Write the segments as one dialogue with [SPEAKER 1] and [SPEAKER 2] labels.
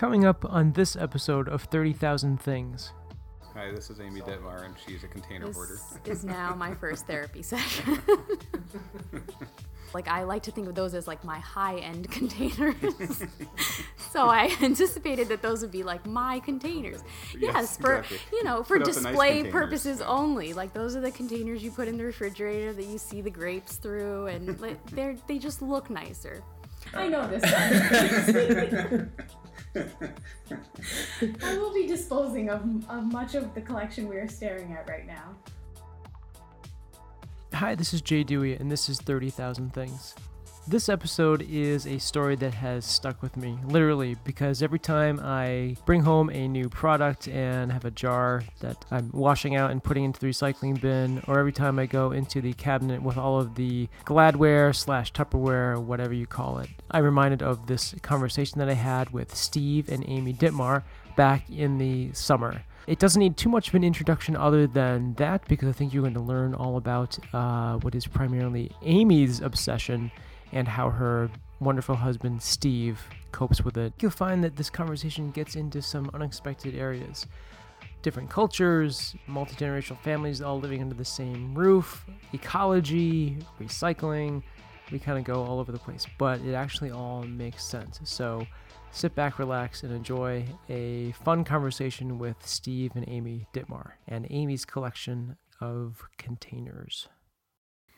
[SPEAKER 1] Coming up on this episode of 30,000 Things.
[SPEAKER 2] Hi, this is Amy Dittmar, and she's a container
[SPEAKER 3] This
[SPEAKER 2] hoarder.
[SPEAKER 3] is now my first therapy session. like I like to think of those as like my high-end containers. so I anticipated that those would be like my containers. Yes,
[SPEAKER 2] Yes,
[SPEAKER 3] for
[SPEAKER 2] exactly.
[SPEAKER 3] you know, for
[SPEAKER 2] Put out the nice
[SPEAKER 3] display
[SPEAKER 2] containers.
[SPEAKER 3] purposes only. Like those are the containers you put in the refrigerator that you see the grapes through and like, they're they just look nicer.
[SPEAKER 4] I know this one. I will be disposing of, of much of the collection we are staring at right now.
[SPEAKER 1] Hi, this is Jay Dewey, and this is 30,000 Things. This episode is a story that has stuck with me, literally, because every time I bring home a new product and have a jar that I'm washing out and putting into the recycling bin, or every time I go into the cabinet with all of the Gladware slash Tupperware, whatever you call it, I'm reminded of this conversation that I had with Steve and Amy Dittmar back in the summer. It doesn't need too much of an introduction other than that because I think you're going to learn all about uh, what is primarily Amy's obsession and how her wonderful husband Steve copes with it. You'll find that this conversation gets into some unexpected areas. Different cultures, multi generational families all living under the same roof, ecology, recycling. We kind of go all over the place, but it actually all makes sense. So sit back, relax, and enjoy a fun conversation with Steve and Amy Dittmar and Amy's collection of containers.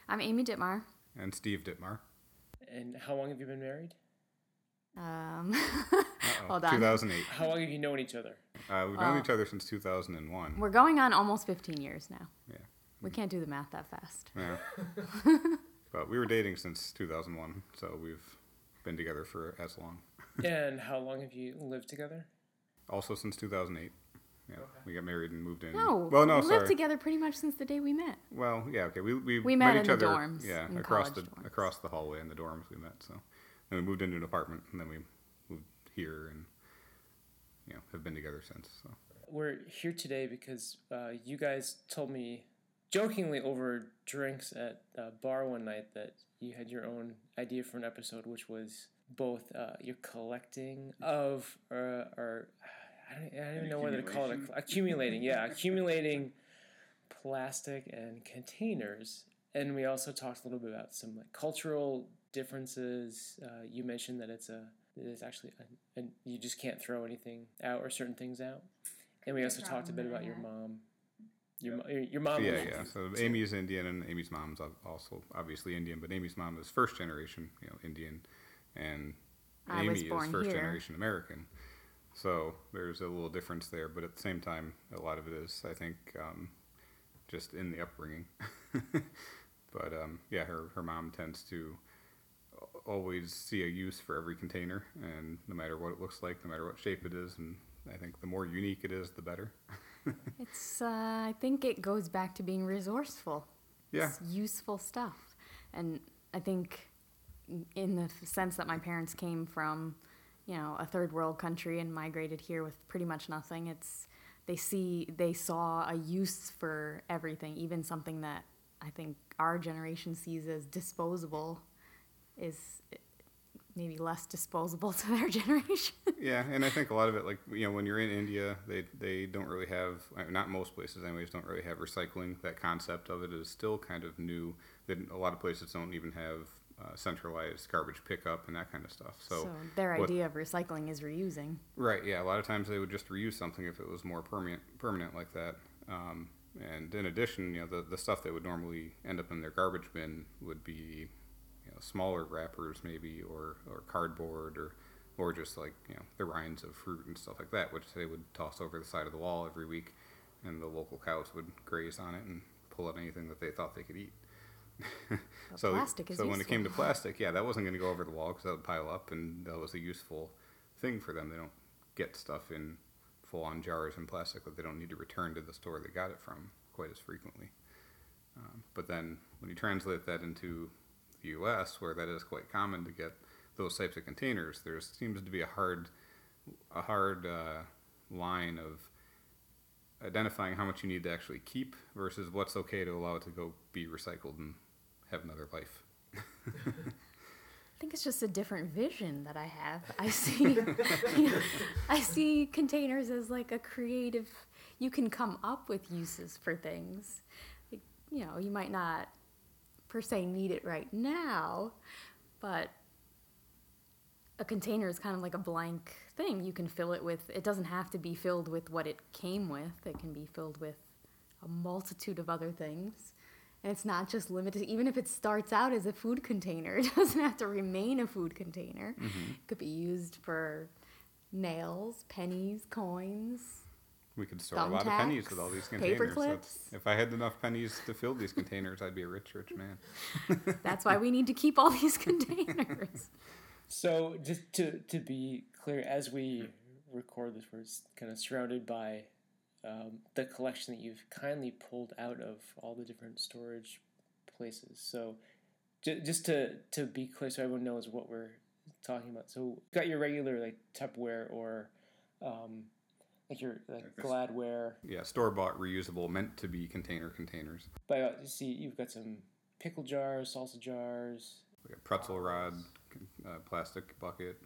[SPEAKER 3] I'm Amy Dittmar.
[SPEAKER 2] and Steve Dittmar.
[SPEAKER 1] And how long have you been married?
[SPEAKER 3] Um, hold on.
[SPEAKER 2] 2008.
[SPEAKER 1] How long have you known each other?
[SPEAKER 2] Uh, we've known each other since 2001.
[SPEAKER 3] We're going on almost 15 years now.
[SPEAKER 2] Yeah.
[SPEAKER 3] We can't do the math that fast.
[SPEAKER 2] Yeah. but we were dating since 2001, so we've been together for as long.
[SPEAKER 1] and how long have you lived together?
[SPEAKER 2] Also since 2008. Yeah, we got married and moved in.
[SPEAKER 3] No,
[SPEAKER 2] well, no,
[SPEAKER 3] we
[SPEAKER 2] sorry.
[SPEAKER 3] lived together pretty much since the day we met.
[SPEAKER 2] Well, yeah, okay. We we,
[SPEAKER 3] We met
[SPEAKER 2] each
[SPEAKER 3] in the
[SPEAKER 2] other.
[SPEAKER 3] dorms,
[SPEAKER 2] Yeah,
[SPEAKER 3] in
[SPEAKER 2] across the
[SPEAKER 3] dorms.
[SPEAKER 2] across the hallway in the dorms we met. So then we moved into an apartment, and then we moved here, and you know have been together since. So
[SPEAKER 5] we're here today because uh, you guys told me jokingly over drinks at a bar one night that you had your own idea for an episode, which was both uh, your collecting of or, or I don't, I don't even know whether to call it accumulating. Yeah, accumulating plastic and containers. And we also talked a little bit about some like cultural differences. Uh, you mentioned that it's a it is actually a, and you just can't throw anything out or certain things out. And we also talked a bit about your mom. Your, mo- your, your mom.
[SPEAKER 2] yeah,
[SPEAKER 5] was-
[SPEAKER 2] yeah. So Amy's Indian, and Amy's mom's al- also obviously Indian, but Amy's mom is first generation, you know, Indian, and
[SPEAKER 3] I
[SPEAKER 2] Amy is first
[SPEAKER 3] here.
[SPEAKER 2] generation American. So there's a little difference there, but at the same time, a lot of it is, I think, um, just in the upbringing. but um, yeah, her her mom tends to always see a use for every container, and no matter what it looks like, no matter what shape it is, and I think the more unique it is, the better.
[SPEAKER 3] It's, uh, I think it goes back to being resourceful.
[SPEAKER 2] Yeah.
[SPEAKER 3] It's useful stuff. And I think in the sense that my parents came from, you know, a third world country and migrated here with pretty much nothing, it's, they see, they saw a use for everything, even something that I think our generation sees as disposable is maybe less disposable to their generation.
[SPEAKER 2] Yeah, and I think a lot of it, like you know, when you're in India, they they don't really have, uh, not most places, anyways, don't really have recycling. That concept of it is still kind of new. That a lot of places don't even have uh, centralized garbage pickup and that kind of stuff. So,
[SPEAKER 3] so their
[SPEAKER 2] what-
[SPEAKER 3] idea of recycling is reusing.
[SPEAKER 2] right, yeah, a lot of times they would just reuse something if it was more permanent, permanent like that. Um, and in addition, you know, the the stuff that would normally end up in their garbage bin would be, you know, smaller wrappers maybe, or or cardboard, or or just like you know the rinds of fruit and stuff like that, which they would toss over the side of the wall every week, and the local cows would graze on it and pull out anything that they thought they could eat. So
[SPEAKER 3] plastic is
[SPEAKER 2] so when it came to plastic, yeah, that wasn't going to go over the wall because that would pile up, and that was a useful thing for them. They don't get stuff in full-on jars and plastic that they don't need to return to the store they got it from quite as frequently. Um, but then when you translate that into the U.S., where that is quite common to get those types of containers, there seems to be a hard, a hard uh, line of identifying how much you need to actually keep versus what's okay to allow it to go be recycled and have another life.
[SPEAKER 3] I think it's just a different vision that I have. I see, I see containers as like a creative. You can come up with uses for things. Like, you know, you might not per se need it right now, but a container is kind of like a blank thing. You can fill it with. It doesn't have to be filled with what it came with. It can be filled with a multitude of other things. And it's not just limited, even if it starts out as a food container, it doesn't have to remain a food container. Mm-hmm. It could be used for nails, pennies, coins.
[SPEAKER 2] We could store a lot of pennies with all these containers.
[SPEAKER 3] paper clips.
[SPEAKER 2] If I had enough pennies to fill these containers, I'd be a rich, rich man.
[SPEAKER 3] That's why we need to keep all these containers.
[SPEAKER 5] So just to to be clear, as we record this, we're kind of surrounded by um, the collection that you've kindly pulled out of all the different storage places. So j- just to to be clear, so everyone knows what we're talking about. So got your regular like Tupperware or um, like your like
[SPEAKER 2] Like this-
[SPEAKER 5] Gladware.
[SPEAKER 2] Yeah, store bought, reusable, meant to be container containers.
[SPEAKER 5] But uh, you see, you've got some pickle jars, salsa jars.
[SPEAKER 2] Like a pretzel rod, uh, plastic bucket.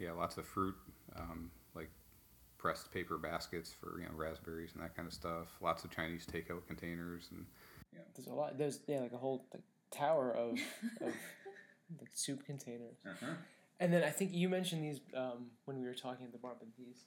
[SPEAKER 2] Yeah, lots of fruit, um, like pressed paper baskets for you know raspberries and that kind of stuff. Lots of Chinese takeout containers and yeah.
[SPEAKER 5] There's a lot. There's yeah, like a whole like, tower of of like soup containers. And then I think you mentioned these um, when we were talking at the bar, but these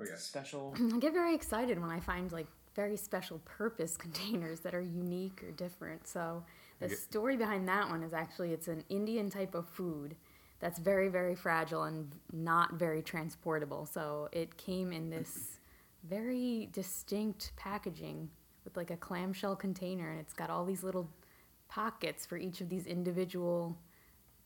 [SPEAKER 2] Oh, yes.
[SPEAKER 5] special.
[SPEAKER 3] I get very excited when I find like very special purpose containers that are unique or different. So the
[SPEAKER 2] get-
[SPEAKER 3] story behind that one is actually it's an Indian type of food that's very very fragile and not very transportable. So it came in this very distinct packaging with like a clamshell container and it's got all these little pockets for each of these individual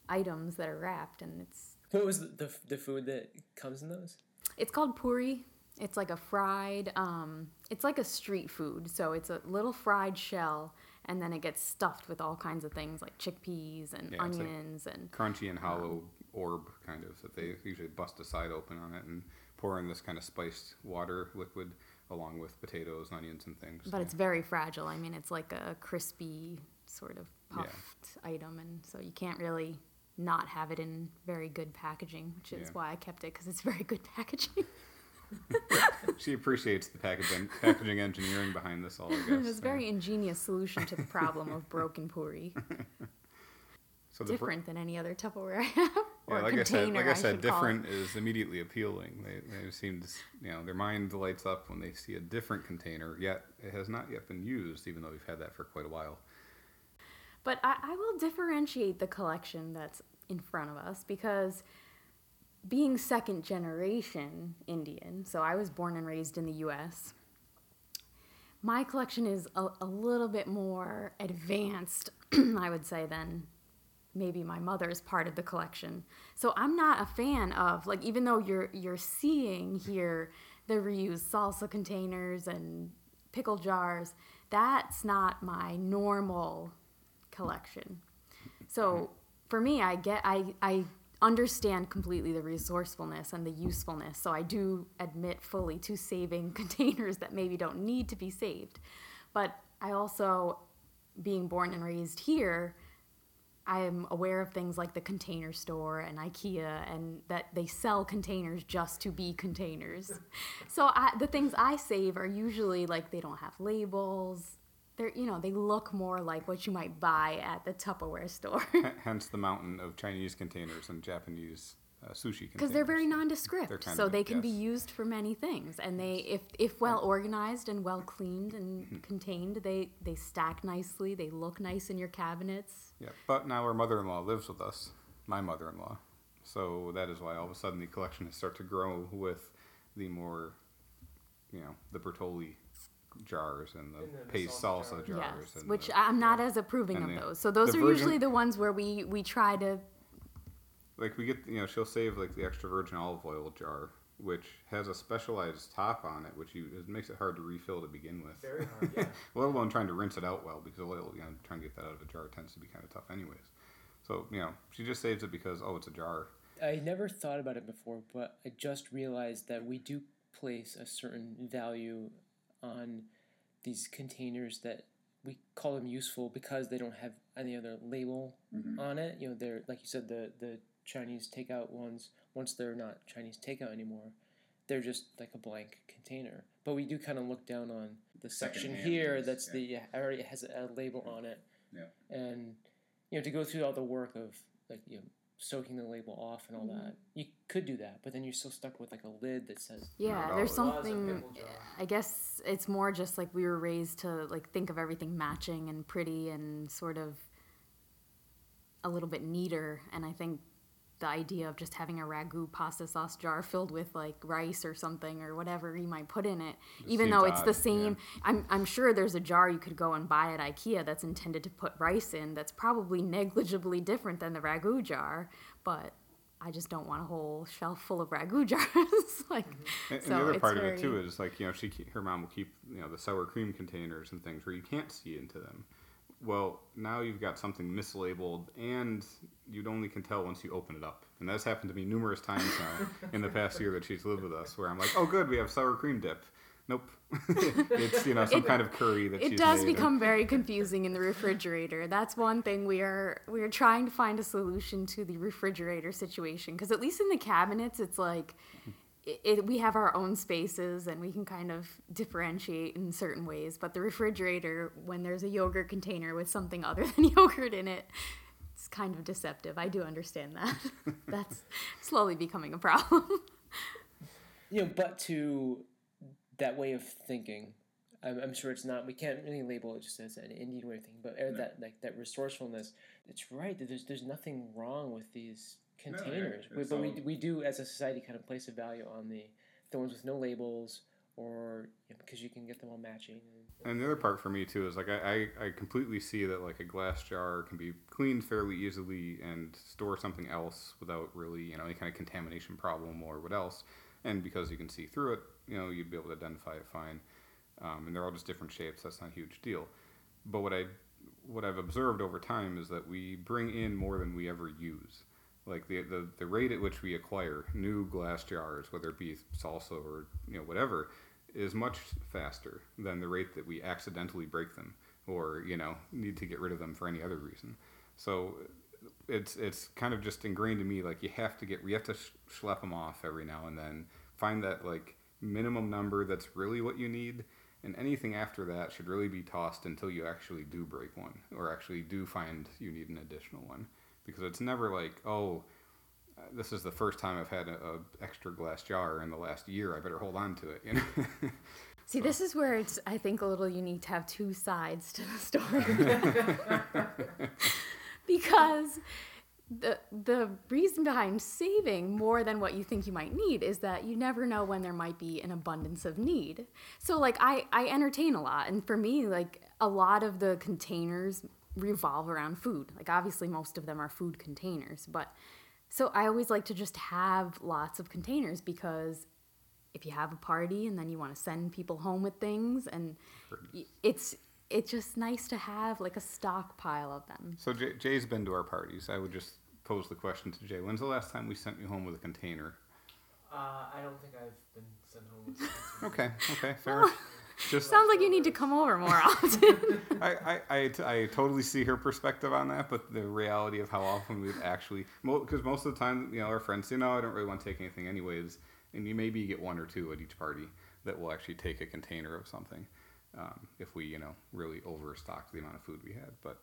[SPEAKER 3] items that are wrapped and it's
[SPEAKER 5] What was the, the the food that comes in those?
[SPEAKER 3] it's called puri. It's like a fried, um, it's like a street food. So it's a little fried shell, and then it gets stuffed with all kinds of things like chickpeas and
[SPEAKER 2] Yeah, it's like-
[SPEAKER 3] onions and
[SPEAKER 2] crunchy and um, hollow orb kind of that they usually bust the side open on it and pour in this kind of spiced water liquid along with potatoes, onions, and things.
[SPEAKER 3] but it's very fragile. I mean, it's like a crispy sort of
[SPEAKER 2] Yeah.
[SPEAKER 3] puffed item, and so you can't really not have it in very good packaging, which is
[SPEAKER 2] Yeah.
[SPEAKER 3] why I kept it because it's very good packaging.
[SPEAKER 2] She appreciates the packaging, packaging engineering behind this all. I guess.
[SPEAKER 3] it was a very ingenious solution to the problem of broken puri.
[SPEAKER 2] so the br-
[SPEAKER 3] Different than any other Tupperware I have.
[SPEAKER 2] Yeah,
[SPEAKER 3] or
[SPEAKER 2] like I said,
[SPEAKER 3] container,
[SPEAKER 2] like I said,
[SPEAKER 3] should
[SPEAKER 2] different is immediately appealing. They, they seem to, you know, their mind lights up when they see a different container. Yet it has not yet been used, even though we've had that for quite a while.
[SPEAKER 3] But I, I will differentiate the collection that's in front of us because being second generation Indian, so I was born and raised in the US, my collection is a, a little bit more advanced, I would say, than maybe my mother's part of the collection. So I'm not a fan of like even though you're you're seeing here the reused salsa containers and pickle jars, that's not my normal collection. So mm-hmm. for me, I get I I understand completely the resourcefulness and the usefulness. So I do admit fully to saving containers that maybe don't need to be saved. But I also being born and raised here, I am aware of things like the container store and IKEA, and that they sell containers just to be containers. so I, the things I save are usually like they don't have labels. They're you know they look more like what you might buy at the Tupperware store
[SPEAKER 2] Hence the mountain of Chinese containers and Japanese uh, sushi containers.
[SPEAKER 3] because they're very nondescript,
[SPEAKER 2] They're
[SPEAKER 3] so
[SPEAKER 2] of-
[SPEAKER 3] they can be used for many things. And they if if well organized and well cleaned and
[SPEAKER 2] Mm-hmm.
[SPEAKER 3] contained, they they stack nicely. They look nice in your cabinets.
[SPEAKER 2] Yeah, but now our mother-in-law lives with us, my mother-in-law. So that is why all of a sudden the collection has started to grow with the more, you know, the Bertolli jars and the
[SPEAKER 5] And the
[SPEAKER 2] paste
[SPEAKER 5] salsa
[SPEAKER 2] salsa
[SPEAKER 5] jars.
[SPEAKER 2] jars.
[SPEAKER 3] yes,
[SPEAKER 2] and
[SPEAKER 3] which
[SPEAKER 2] the-
[SPEAKER 3] I'm not as approving
[SPEAKER 2] and
[SPEAKER 3] of
[SPEAKER 2] the-
[SPEAKER 3] those. So those are
[SPEAKER 2] virgin-
[SPEAKER 3] usually the ones where we we try to
[SPEAKER 2] like we get, you know, she'll save like the extra virgin olive oil jar, which has a specialized top on it, which you it makes it hard to refill to begin with.
[SPEAKER 5] Very hard, yeah.
[SPEAKER 2] Let alone trying to rinse it out well because oil, you know, trying to get that out of a jar tends to be kind of tough, anyways. So you know, she just saves it because oh, it's a jar.
[SPEAKER 5] I never thought about it before, but I just realized that we do place a certain value on these containers that we call them useful because they don't have any other label
[SPEAKER 2] Mm-hmm.
[SPEAKER 5] on it. You know, they're like you said, the the Chinese takeout ones. Once they're not Chinese takeout anymore, they're just like a blank container. But we do kind of look down on the section
[SPEAKER 2] Secondhand
[SPEAKER 5] here that's
[SPEAKER 2] yeah.
[SPEAKER 5] the already has a label on it,
[SPEAKER 2] Yeah.
[SPEAKER 5] and you know to go through all the work of like you know soaking the label off and all that. Mm-hmm. You could do that, but then you're still stuck with like a lid that says
[SPEAKER 3] Yeah,
[SPEAKER 2] Not
[SPEAKER 3] there's something. I guess it's more just like we were raised to like think of everything matching and pretty and sort of a little bit neater. And I think the idea of just having a ragu pasta sauce jar filled with like rice or something or whatever you might put in it, even though it's the
[SPEAKER 2] odd,
[SPEAKER 3] same. I'm I'm sure there's a jar you could go and buy at IKEA that's intended to put rice in. That's probably negligibly different than the ragu jar, but. I just don't want a whole shelf full of ragu jars. like, mm-hmm.
[SPEAKER 2] And, and
[SPEAKER 3] so
[SPEAKER 2] the other part of it too is like you know she her mom will keep you know the sour cream containers and things where you can't see into them. Well, now you've got something mislabeled, and you only can tell once you open it up. And that's happened to me numerous times now in the past year that she's lived with us, where I'm like, "Oh, good, we have sour cream dip." Nope, it's you know some
[SPEAKER 3] It-
[SPEAKER 2] kind of curry that
[SPEAKER 3] it
[SPEAKER 2] she's
[SPEAKER 3] does
[SPEAKER 2] made or-
[SPEAKER 3] become very confusing in the refrigerator. That's one thing we are we are trying to find a solution to the refrigerator situation because at least in the cabinets it's like it, it, we have our own spaces and we can kind of differentiate in certain ways. But the refrigerator, when there's a yogurt container with something other than yogurt in it, it's kind of deceptive. I do understand that. That's slowly becoming a problem.
[SPEAKER 5] you know, but to that way of thinking, I'm, I'm sure it's not. We can't really label it just as an Indian way of thinking, but uh, that like that resourcefulness. It's right that there's there's nothing wrong with these
[SPEAKER 2] yeah,
[SPEAKER 5] containers, We-
[SPEAKER 2] it's
[SPEAKER 5] but we we do as a society kind of place a value on the the ones with no labels or you know, because you can get them all matching.
[SPEAKER 2] And the other part for me too is like I, I, I completely see that like a glass jar can be cleaned fairly easily and store something else without really you know any kind of contamination problem or what else. And because you can see through it, you know you'd be able to identify it fine. Um, and they're all just different shapes. That's not a huge deal. But what I what I've observed over time is that we bring in more than we ever use. Like the, the, the rate at which we acquire new glass jars, whether it be salsa or you know whatever, is much faster than the rate that we accidentally break them or you know need to get rid of them for any other reason. So it's it's kind of just ingrained in me like you have to get you have to schlep them off every now and then. Find that like minimum number that's really what you need, and anything after that should really be tossed until you actually do break one or actually do find you need an additional one because it's never like oh this is the first time I've had a, a extra glass jar in the last year. I better hold on to it. You know.
[SPEAKER 3] See, this is where it's, I think, a little unique to have two sides to the story. because the, the reason behind saving more than what you think you might need is that you never know when there might be an abundance of need. So, like, I, I entertain a lot. And for me, like, a lot of the containers revolve around food. Like, obviously, most of them are food containers. But so I always like to just have lots of containers because if you have a party and then you want to send people home with things and it's it's just nice to have like a stockpile of them
[SPEAKER 2] So Jay, Jay's been to our parties. I would just pose the question to Jay: When's the last time we sent you home with a container?
[SPEAKER 5] Uh, I don't think I've been sent home with.
[SPEAKER 2] Okay, okay, fair. just
[SPEAKER 3] sounds like you need to come over more often
[SPEAKER 2] I, I, I, I totally see her perspective on that, but the reality of how often we've actually, because most of the time, you know, our friends say, no, I don't really want to take anything anyways. And you maybe get one or two at each party that will actually take a container of something um, if we, you know, really overstocked the amount of food we had. But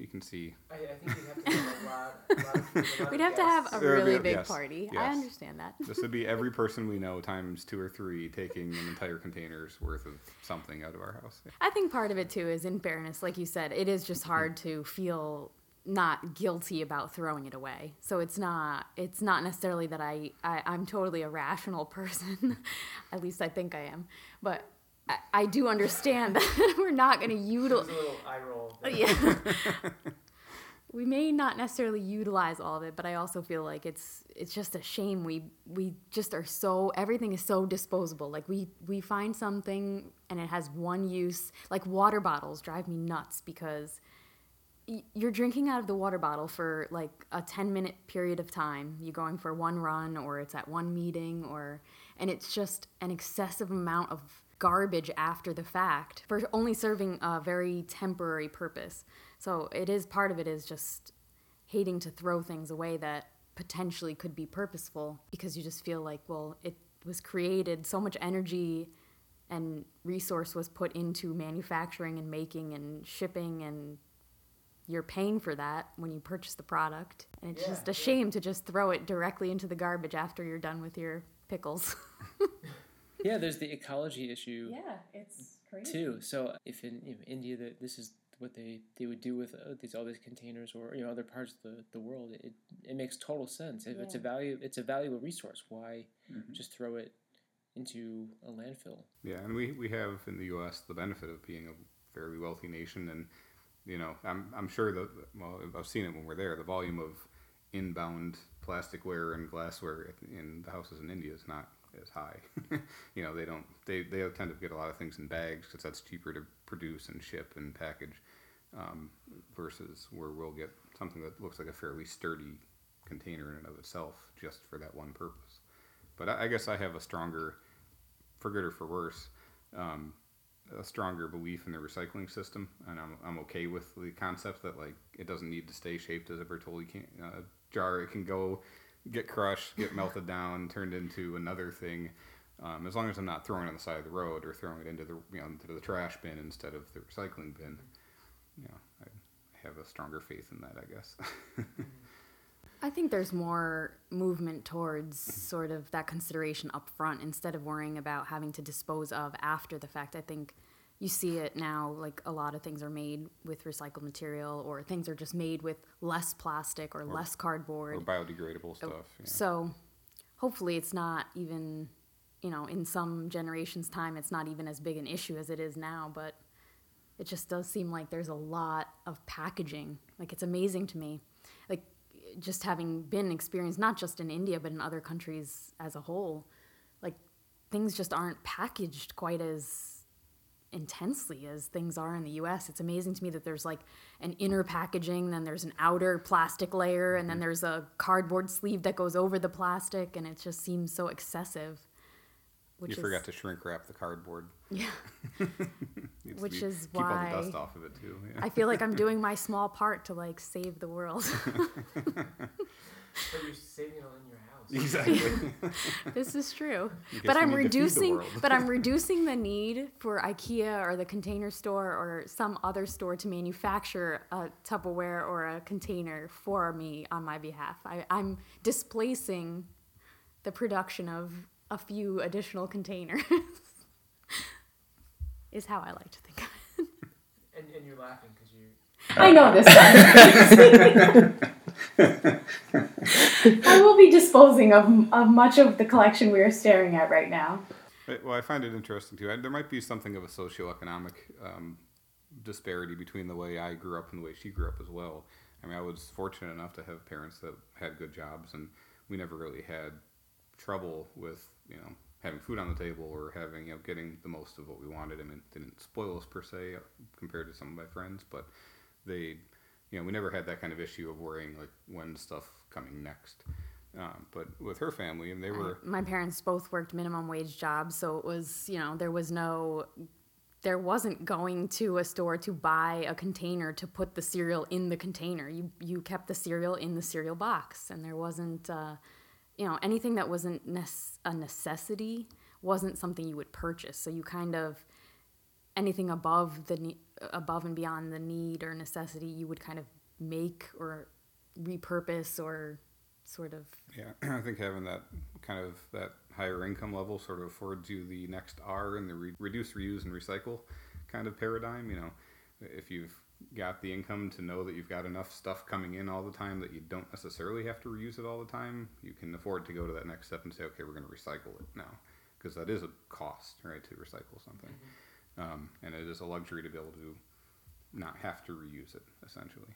[SPEAKER 2] you can see,
[SPEAKER 5] I, I think we'd have to have a lot. Lot of, a lot
[SPEAKER 3] we'd
[SPEAKER 5] of
[SPEAKER 3] have to have a.
[SPEAKER 2] There
[SPEAKER 3] really
[SPEAKER 2] be-
[SPEAKER 3] big
[SPEAKER 2] yes,
[SPEAKER 3] party i understand that
[SPEAKER 2] this would be every person we know times two or three taking an entire container's worth of something out of our house.
[SPEAKER 3] i think part of it too is in fairness like you said it is just hard to feel not guilty about throwing it away so it's not it's not necessarily that i, I i'm totally a rational person at least i think i am but I, I do understand that we're not going to utilize
[SPEAKER 5] a little eye roll. Oh,
[SPEAKER 3] yeah. we may not necessarily utilize all of it, but I also feel like it's it's just a shame we we just are so everything is so disposable. Like we we find something and it has one use. Like water bottles drive me nuts because y- you're drinking out of the water bottle for like a 10 minute period of time. You're going for one run or it's at one meeting or and it's just an excessive amount of garbage after the fact for only serving a very temporary purpose. So it is part of it is just hating to throw things away that potentially could be purposeful because you just feel like, well, it was created, so much energy and resource was put into manufacturing and making and shipping and you're paying for that when you purchase the product and it's
[SPEAKER 5] Yeah,
[SPEAKER 3] just a
[SPEAKER 5] yeah.
[SPEAKER 3] shame to just throw it directly into the garbage after you're done with your pickles
[SPEAKER 5] Yeah, there's the ecology issue
[SPEAKER 4] Yeah, it's crazy.
[SPEAKER 5] too. So if in you know, India, that this is what they, they would do with uh, these all these containers or you know other parts of the, the world, it, it makes total sense. If it's a value, it's a valuable resource. Why
[SPEAKER 2] Mhm.
[SPEAKER 5] just throw it into a landfill?
[SPEAKER 2] Yeah, and we, we have in the U.S. the benefit of being a fairly wealthy nation, and you know, I'm I'm sure that well, I've seen it when we're there. The volume of inbound plasticware and glassware in the houses in India is not as high. you know, they don't they they tend to get a lot of things in bags because that's cheaper to produce and ship and package, um, versus where we'll get something that looks like a fairly sturdy container in and of itself just for that one purpose. But I, I guess I have a stronger for good or for worse, um, a stronger belief in the recycling system, and I'm, I'm okay with the concept that like it doesn't need to stay shaped as a Bertolli can, uh, jar. It can go get crushed, get melted down, turned into another thing. Um, as long as I'm not throwing it on the side of the road or throwing it into the you know into the trash bin instead of the recycling bin, you know, I have a stronger faith in that, I guess.
[SPEAKER 3] I think there's more movement towards sort of that consideration up front instead of worrying about having to dispose of after the fact. I think you see it now, like a lot of things are made with recycled material, or things are just made with less plastic or, less cardboard.
[SPEAKER 2] or biodegradable oh, stuff. Yeah.
[SPEAKER 3] So hopefully it's not even, you know, in some generations' time, it's not even as big an issue as it is now, but it just does seem like there's a lot of packaging. Like it's amazing to me. Like just having been experienced not just in India but in other countries as a whole, like things just aren't packaged quite as intensely as things are in the US. It's amazing to me that there's like an inner packaging, then there's an outer plastic layer, and then mm-hmm. there's a cardboard sleeve that goes over the plastic, and it just seems so excessive. Which
[SPEAKER 2] you
[SPEAKER 3] is,
[SPEAKER 2] forgot to shrink wrap the cardboard.
[SPEAKER 3] Yeah. Which
[SPEAKER 2] be-
[SPEAKER 3] is
[SPEAKER 2] keep all
[SPEAKER 3] why
[SPEAKER 2] the dust off of it too. Yeah.
[SPEAKER 3] I feel like I'm doing my small part to like save the world.
[SPEAKER 5] But you're saving it all in your house.
[SPEAKER 2] exactly.
[SPEAKER 3] this is true. But I'm
[SPEAKER 2] need to feed the
[SPEAKER 3] reducing but I'm reducing the need for IKEA or the container store or some other store to manufacture a Tupperware or a container for me on my behalf. I, I'm displacing the production of a few additional containers. is how I like to think of it.
[SPEAKER 5] And, and you're laughing because you.
[SPEAKER 4] I know this one. I will be disposing of, of much of the collection we are staring at right now.
[SPEAKER 2] Well, I find it interesting too. There might be something of a socioeconomic um, disparity between the way I grew up and the way she grew up as well. I mean, I was fortunate enough to have parents that had good jobs, and we never really had trouble with you know having food on the table or having you know getting the most of what we wanted. I mean, didn't spoil us per se compared to some of my friends, but they, you know, we never had that kind of issue of worrying like when stuff coming next. Um, but with her family, and they were
[SPEAKER 3] my parents both worked minimum wage jobs so it was you know there was no there wasn't going to a store to buy a container to put the cereal in the container you you kept the cereal in the cereal box and there wasn't uh, you know anything that wasn't nec- a necessity wasn't something you would purchase so you kind of anything above the above and beyond the need or necessity you would kind of make or repurpose or sort of
[SPEAKER 2] Yeah, I think having that kind of that higher income level sort of affords you the next R in the re- reduce, reuse, and recycle kind of paradigm. You know, if you've got the income to know that you've got enough stuff coming in all the time that you don't necessarily have to reuse it all the time, you can afford to go to that next step and say, okay, we're going to recycle it now, because that is a cost, right, to recycle something, um, and it is a luxury to be able to not have to reuse it essentially.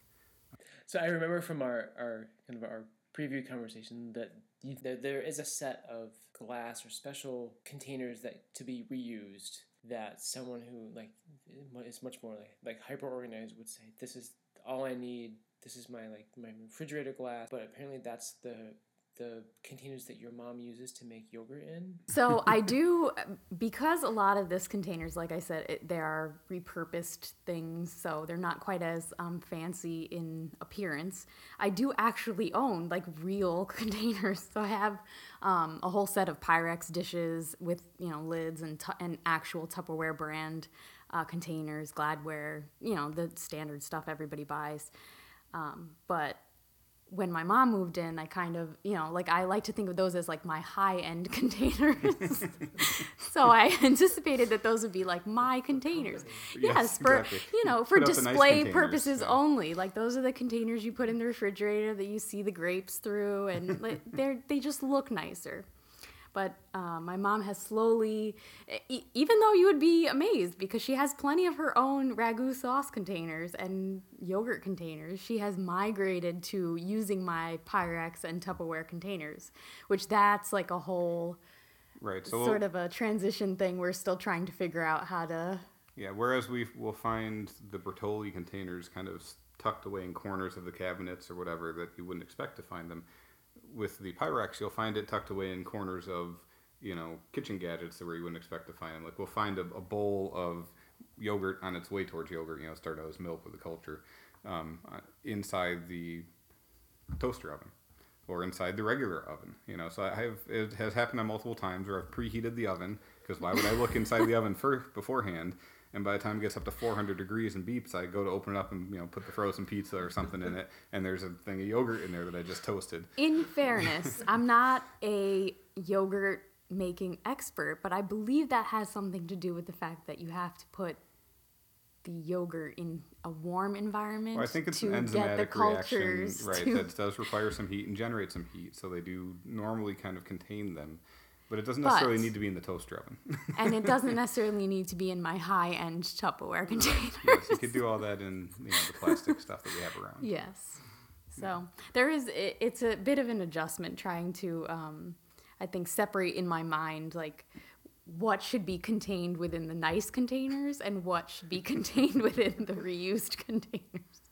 [SPEAKER 5] So I remember from our, our kind of our preview conversation that you, there, there is a set of glass or special containers that to be reused that someone who like is much more like like hyper organized would say this is all I need. This is my like my refrigerator glass. But apparently that's the the containers that your mom uses to make yogurt in?
[SPEAKER 3] So I do because a lot of this containers, like I said, it, they are repurposed things, so they're not quite as um, fancy in appearance. I do actually own like real containers, so I have um, a whole set of Pyrex dishes with you know lids and tu- and actual Tupperware brand uh, containers, Gladware, you know the standard stuff everybody buys. Um, but when my mom moved in, I kind of, you know, like I like to think of those as like my high end containers. so I anticipated that those would be like my containers.
[SPEAKER 2] Yes,
[SPEAKER 3] Yes, for,
[SPEAKER 2] exactly.
[SPEAKER 3] you know, for
[SPEAKER 2] the nice
[SPEAKER 3] display purposes
[SPEAKER 2] yeah.
[SPEAKER 3] only. Like those are the containers you put in the refrigerator that you see the grapes through and like, they're, they just look nicer. But uh, my mom has slowly, e- even though you would be amazed because she has plenty of her own ragu sauce containers and yogurt containers, she has migrated to using my Pyrex and Tupperware containers, which that's like a whole
[SPEAKER 2] Right. So
[SPEAKER 3] sort of a transition thing. We're still trying to figure out how to.
[SPEAKER 2] Yeah, whereas we will find the Bertolli containers kind of tucked away in corners of the cabinets or whatever that you wouldn't expect to find them. With the Pyrex, you'll find it tucked away in corners of, you know, kitchen gadgets where you wouldn't expect to find them. Like we'll find a, a bowl of yogurt on its way towards yogurt, you know, start out as milk with the culture, um, uh, inside the toaster oven or inside the regular oven. You know, so I have it has happened on multiple times where I've preheated the oven because why would I look inside the oven first beforehand? And by the time it gets up to 400 degrees and beeps, I go to open it up and you know put the frozen pizza or something in it, and there's a thing of yogurt in there that I just toasted.
[SPEAKER 3] In fairness, I'm not a yogurt making expert, but I believe that has something to do with the fact that you have to put the yogurt in a warm environment
[SPEAKER 2] Well, I think it's
[SPEAKER 3] to
[SPEAKER 2] an
[SPEAKER 3] get the
[SPEAKER 2] enzymatic reaction,
[SPEAKER 3] cultures
[SPEAKER 2] right?
[SPEAKER 3] to
[SPEAKER 2] That does require some heat and generate some heat, so they do normally kind of contain them, but it doesn't
[SPEAKER 3] But-
[SPEAKER 2] necessarily need to be in the toaster oven.
[SPEAKER 3] and it doesn't necessarily need to be in my high-end Tupperware container.
[SPEAKER 2] yes, you could do all that in you know the plastic stuff that we have around.
[SPEAKER 3] Yes. So there is, it, it's a bit of an adjustment trying to, um, I think, separate in my mind, like, what should be contained within the nice containers and what should be contained within the reused containers.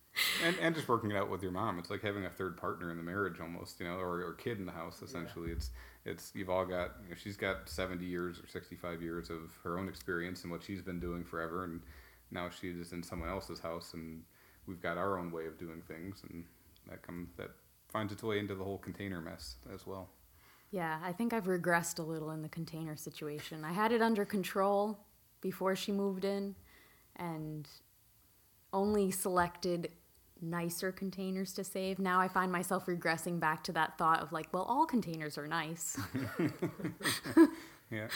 [SPEAKER 2] And, and just working it out with your mom. It's like having a third partner in the marriage almost, you know, or, or kid in the house essentially. It's it's you've all got you know, she's got seventy years or sixty five years of her own experience and what she's been doing forever and now she's in someone else's house and we've got our own way of doing things and that comes that finds its way into the whole container mess as well.
[SPEAKER 3] Yeah, I think I've regressed a little in the container situation. I had it under control before she moved in and only selected nicer containers to save. Now I find myself regressing back to that thought of like, well, all containers are nice.
[SPEAKER 2] Yeah.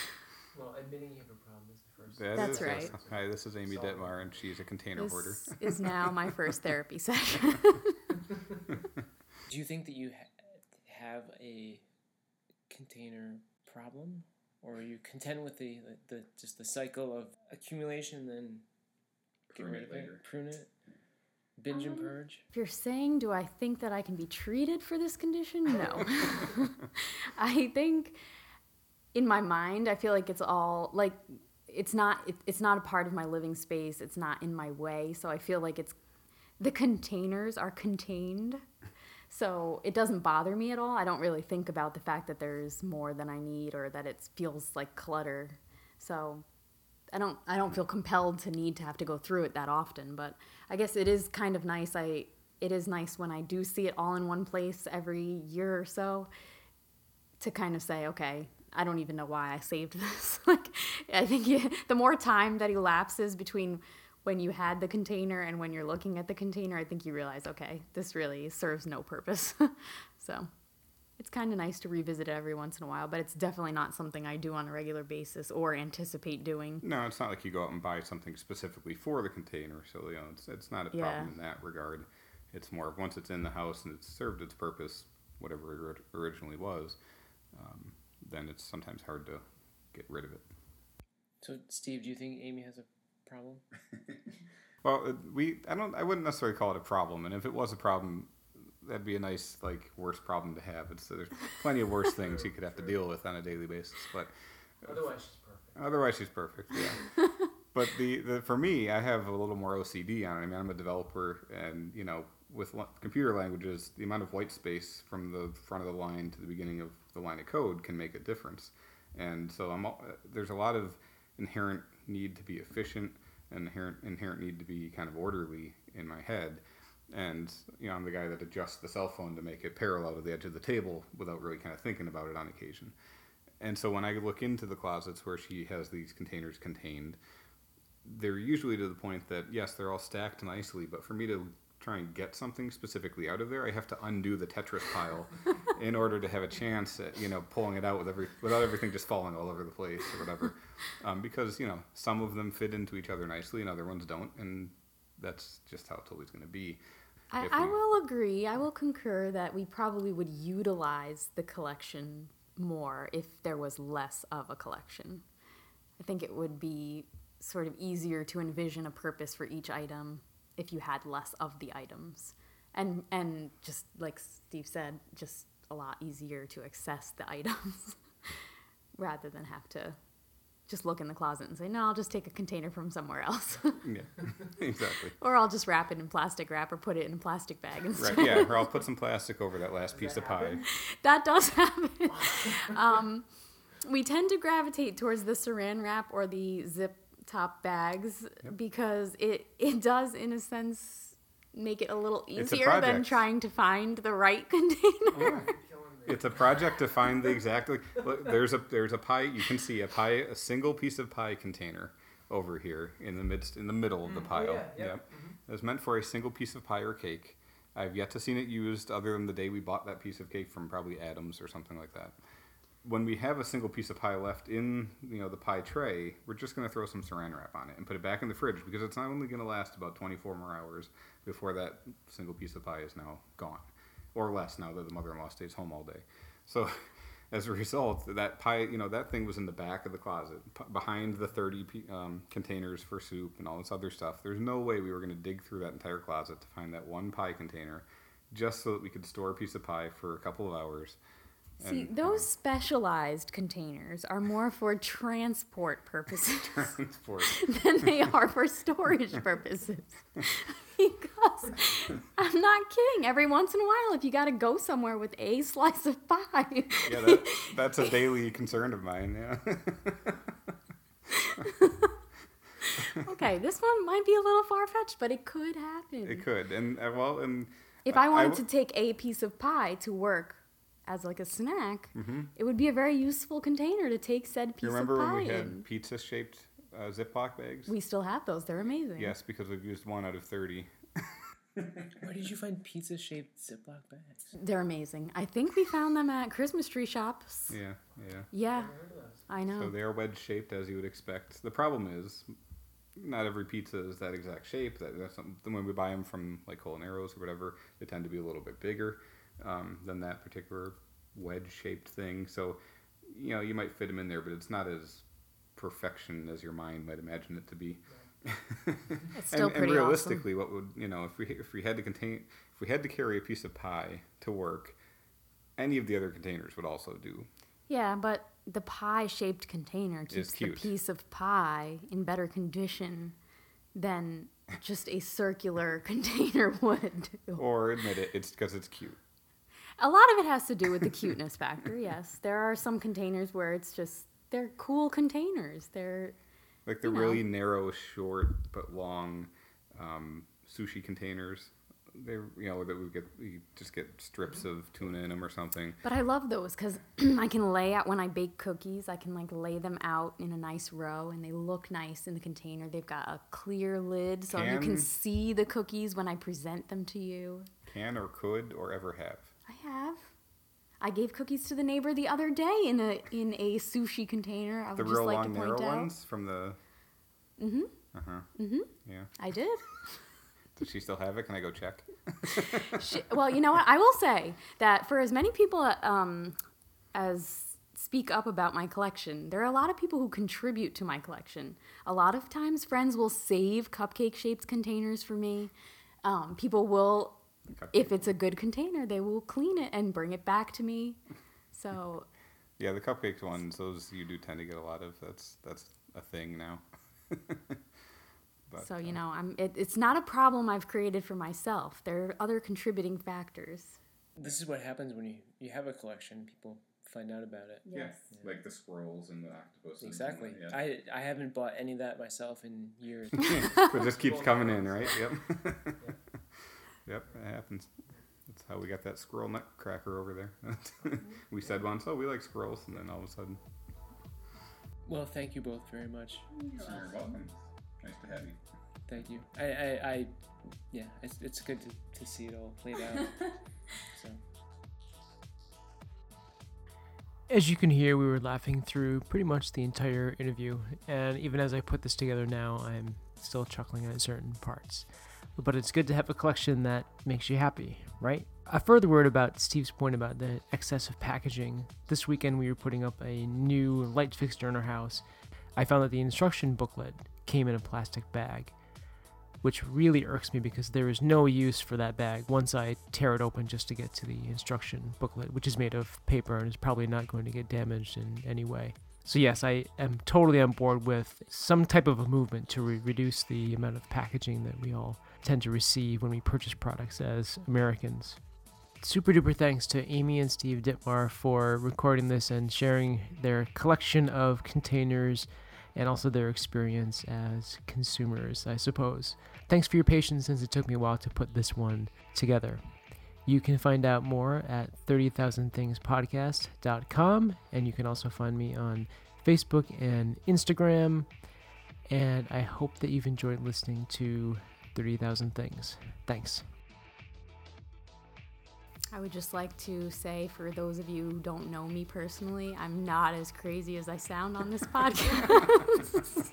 [SPEAKER 5] Well, admitting you have a problem is the first.
[SPEAKER 2] that
[SPEAKER 3] That's
[SPEAKER 2] is-
[SPEAKER 3] right.
[SPEAKER 2] Hi, this is Amy Dittmar and she's a container hoarder.
[SPEAKER 3] this is now my first therapy session.
[SPEAKER 5] Do you think that you ha- have a container problem, or are you content with the, the, the just the cycle of accumulation, then get rid of it, prune it, binge and um, purge?
[SPEAKER 3] if you're saying, do I think that I can be treated for this condition? No. I think in my mind, I feel like it's all like it's not it, it's not a part of my living space. It's not in my way, so I feel like it's the containers are contained. So it doesn't bother me at all. I don't really think about the fact that there's more than I need or that it feels like clutter. So I don't I don't feel compelled to need to have to go through it that often, but I guess it is kind of nice. I it is nice when I do see it all in one place every year or so to kind of say, okay, I don't even know why I saved this. like I think you, the more time that elapses between when you had the container and when you're looking at the container, I think you realize, okay, this really serves no purpose. so it's kind of nice to revisit it every once in a while, but it's definitely not something I do on a regular basis or anticipate doing.
[SPEAKER 2] No, it's not like you go out and buy something specifically for the container. So you know, it's it's not a problem
[SPEAKER 3] Yeah.
[SPEAKER 2] in that regard. It's more of once it's in the house and it's served its purpose, whatever it originally was, um, then it's sometimes hard to get rid of it.
[SPEAKER 5] So, Steve, do you think Amy has a problem?
[SPEAKER 2] Well, uh, we I don't I wouldn't necessarily call it a problem, and if it was a problem, that'd be a nice like worse problem to have. It's so there's plenty of worse things you could have to deal with on a daily basis, but
[SPEAKER 5] Otherwise, she's perfect.
[SPEAKER 2] Otherwise, she's perfect. Yeah. but the, the for me, I have a little more OCD on it. I mean, I'm a developer, and you know, with lo- computer languages, the amount of white space from the front of the line to the beginning of the line of code can make a difference. And so I'm, al- uh, there's a lot of inherent need to be efficient and inherent, inherent need to be kind of orderly in my head. And you know, I'm the guy that adjusts the cell phone to make it parallel to the edge of the table without really kind of thinking about it on occasion. And so when I look into the closets where she has these containers contained, they're usually to the point that yes, they're all stacked nicely, but for me to try and get something specifically out of there, I have to undo the Tetris pile in order to have a chance at you know pulling it out with every without everything just falling all over the place or whatever. Um, because you know some of them fit into each other nicely and other ones don't, and that's just how it's always going to be.
[SPEAKER 3] I, I
[SPEAKER 2] we-
[SPEAKER 3] will agree. I will concur that we probably would utilize the collection more if there was less of a collection. I think it would be sort of easier to envision a purpose for each item if you had less of the items. And and just like Steve said, just a lot easier to access the items rather than have to just look in the closet and say, "No, I'll just take a container from somewhere else."
[SPEAKER 2] Yeah, exactly.
[SPEAKER 3] or I'll just wrap it in plastic wrap or put it in a plastic bag instead.
[SPEAKER 2] Right. Yeah, or I'll put some plastic over that last piece of pie.
[SPEAKER 3] That does happen. um, we tend to gravitate towards the saran wrap or the zip top bags because it it does, in a sense, make it a little
[SPEAKER 2] It's a
[SPEAKER 3] easier than trying to find the right container.
[SPEAKER 2] It's a project to find the exact. Look, there's a there's a pie. You can see a pie, a single piece of pie container over here in the midst, in the middle of the mm, oh, pile.
[SPEAKER 5] yeah, yep,
[SPEAKER 2] Yep. It was meant for a single piece of pie or cake. I've yet to seen it used, other than the day we bought that piece of cake from probably Adams or something like that. When we have a single piece of pie left in, you know, the pie tray, we're just going to throw some saran wrap on it and put it back in the fridge because it's not only going to last about 24 more hours before that single piece of pie is now gone, or less now that the mother-in-law stays home all day. So, as a result, that pie, you know, that thing was in the back of the closet, p- behind the 30 p- um, containers for soup and all this other stuff. There's no way we were going to dig through that entire closet to find that one pie container, just so that we could store a piece of pie for a couple of hours.
[SPEAKER 3] See,
[SPEAKER 2] And,
[SPEAKER 3] those specialized containers are more for transport purposes
[SPEAKER 2] for
[SPEAKER 3] than they are for storage purposes. because I'm not kidding. Every once in a while, if you got to go somewhere with a slice of pie,
[SPEAKER 2] yeah, that, that's a daily concern of mine. Yeah.
[SPEAKER 3] okay, this one might be a little far fetched, but it could happen.
[SPEAKER 2] It could, and uh, well, and
[SPEAKER 3] if I wanted
[SPEAKER 2] w-
[SPEAKER 3] to take a piece of pie to work as like a snack, it would be a very useful container to take said
[SPEAKER 2] Mm-hmm. you
[SPEAKER 3] piece
[SPEAKER 2] remember
[SPEAKER 3] of
[SPEAKER 2] when
[SPEAKER 3] pie
[SPEAKER 2] we had pizza-shaped uh, Ziploc bags?
[SPEAKER 3] We still have those. They're amazing.
[SPEAKER 2] yes, because we've used one out of thirty.
[SPEAKER 5] Where did you find pizza shaped Ziploc bags?
[SPEAKER 3] They're amazing. I think we found them at Christmas tree shops.
[SPEAKER 2] Yeah, yeah.
[SPEAKER 3] Yeah, I know.
[SPEAKER 2] So they are wedge shaped as you would expect. The problem is, not every pizza is that exact shape. That that's when we buy them from like Colineros or whatever, they tend to be a little bit bigger um, than that particular wedge shaped thing. So you know you might fit them in there, but it's not as perfection as your mind might imagine it to be.
[SPEAKER 3] It's still
[SPEAKER 2] and,
[SPEAKER 3] pretty
[SPEAKER 2] and
[SPEAKER 3] awesome.
[SPEAKER 2] realistically, what would you know if we if we had to contain if we had to carry a piece of pie to work, any of the other containers would also do.
[SPEAKER 3] Yeah, but the pie shaped container keeps the piece of pie in better condition than just a circular container would.
[SPEAKER 2] Or admit it, it's because it's cute.
[SPEAKER 3] A lot of it has to do with the cuteness factor, yes. There are some containers where it's just, they're cool containers. They're,
[SPEAKER 2] Like the
[SPEAKER 3] You know.
[SPEAKER 2] really narrow, short but long um, sushi containers. They, you know, that we get, you just get strips of tuna in them or something.
[SPEAKER 3] but I love those because I can lay out, when I bake cookies, I can like lay them out in a nice row and they look nice in the container. They've got a clear lid so you can
[SPEAKER 2] Can-
[SPEAKER 3] see the cookies when I present them to you.
[SPEAKER 2] Can or could or ever have.
[SPEAKER 3] I have. I gave cookies to the neighbor the other day in a in a sushi container. I would
[SPEAKER 2] The
[SPEAKER 3] just
[SPEAKER 2] real
[SPEAKER 3] like
[SPEAKER 2] long,
[SPEAKER 3] to
[SPEAKER 2] narrow
[SPEAKER 3] point out.
[SPEAKER 2] ones from the. Mm-hmm. Uh huh. Mm-hmm. Yeah.
[SPEAKER 3] I did.
[SPEAKER 2] Does she still have it? Can I go check?
[SPEAKER 3] She, well, you know what? I will say that for as many people um, as speak up about my collection, there are a lot of people who contribute to my collection. A lot of times, friends will save cupcake shaped containers for me. Um, people will, if it's a good container, they will clean it and bring it back to me. So
[SPEAKER 2] Yeah, the cupcakes ones, those you do tend to get a lot of. That's that's a thing now. But,
[SPEAKER 3] So
[SPEAKER 2] uh,
[SPEAKER 3] you know, I'm. It, it's not a problem I've created for myself. There are other contributing factors.
[SPEAKER 5] This is what happens when you, you have a collection. People find out about it.
[SPEAKER 2] Yeah, like the squirrels and the octopus. and-
[SPEAKER 5] Exactly.
[SPEAKER 2] yeah.
[SPEAKER 5] I I haven't bought any of that myself in years.
[SPEAKER 2] it just keeps coming in, right? Yep. yep, it happens. That's how we got that squirrel nutcracker over there. Mm-hmm. we said once, oh, we like squirrels, and then all of a sudden,
[SPEAKER 5] well, thank you both very much.
[SPEAKER 2] you're welcome. Nice to have you.
[SPEAKER 5] Thank you. I, I, I yeah, it's, it's good to, to see it all played out. so
[SPEAKER 1] As you can hear, we were laughing through pretty much the entire interview, and even as I put this together now, I'm still chuckling at certain parts. But it's good to have a collection that makes you happy, right? A further word about Steve's point about the excess of packaging. This weekend we were putting up a new light fixture in our house. I found that the instruction booklet came in a plastic bag, which really irks me because there is no use for that bag once I tear it open just to get to the instruction booklet, which is made of paper and is probably not going to get damaged in any way. So, yes, I am totally on board with some type of a movement to re- reduce the amount of packaging that we all tend to receive when we purchase products as Americans. Super duper thanks to Amy and Steve Dittmar for recording this and sharing their collection of containers and also their experience as consumers, I suppose. Thanks for your patience since it took me a while to put this one together. You can find out more at 30,000thingspodcast.com, and you can also find me on Facebook and Instagram. And I hope that you've enjoyed listening to 30,000 Things. Thanks.
[SPEAKER 3] I would just like to say, for those of you who don't know me personally, I'm not as crazy as I sound on this podcast.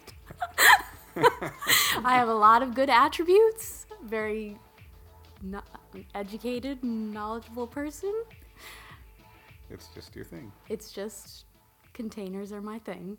[SPEAKER 3] I have a lot of good attributes. Very no- educated, knowledgeable person.
[SPEAKER 2] It's just your thing.
[SPEAKER 3] It's just containers are my thing.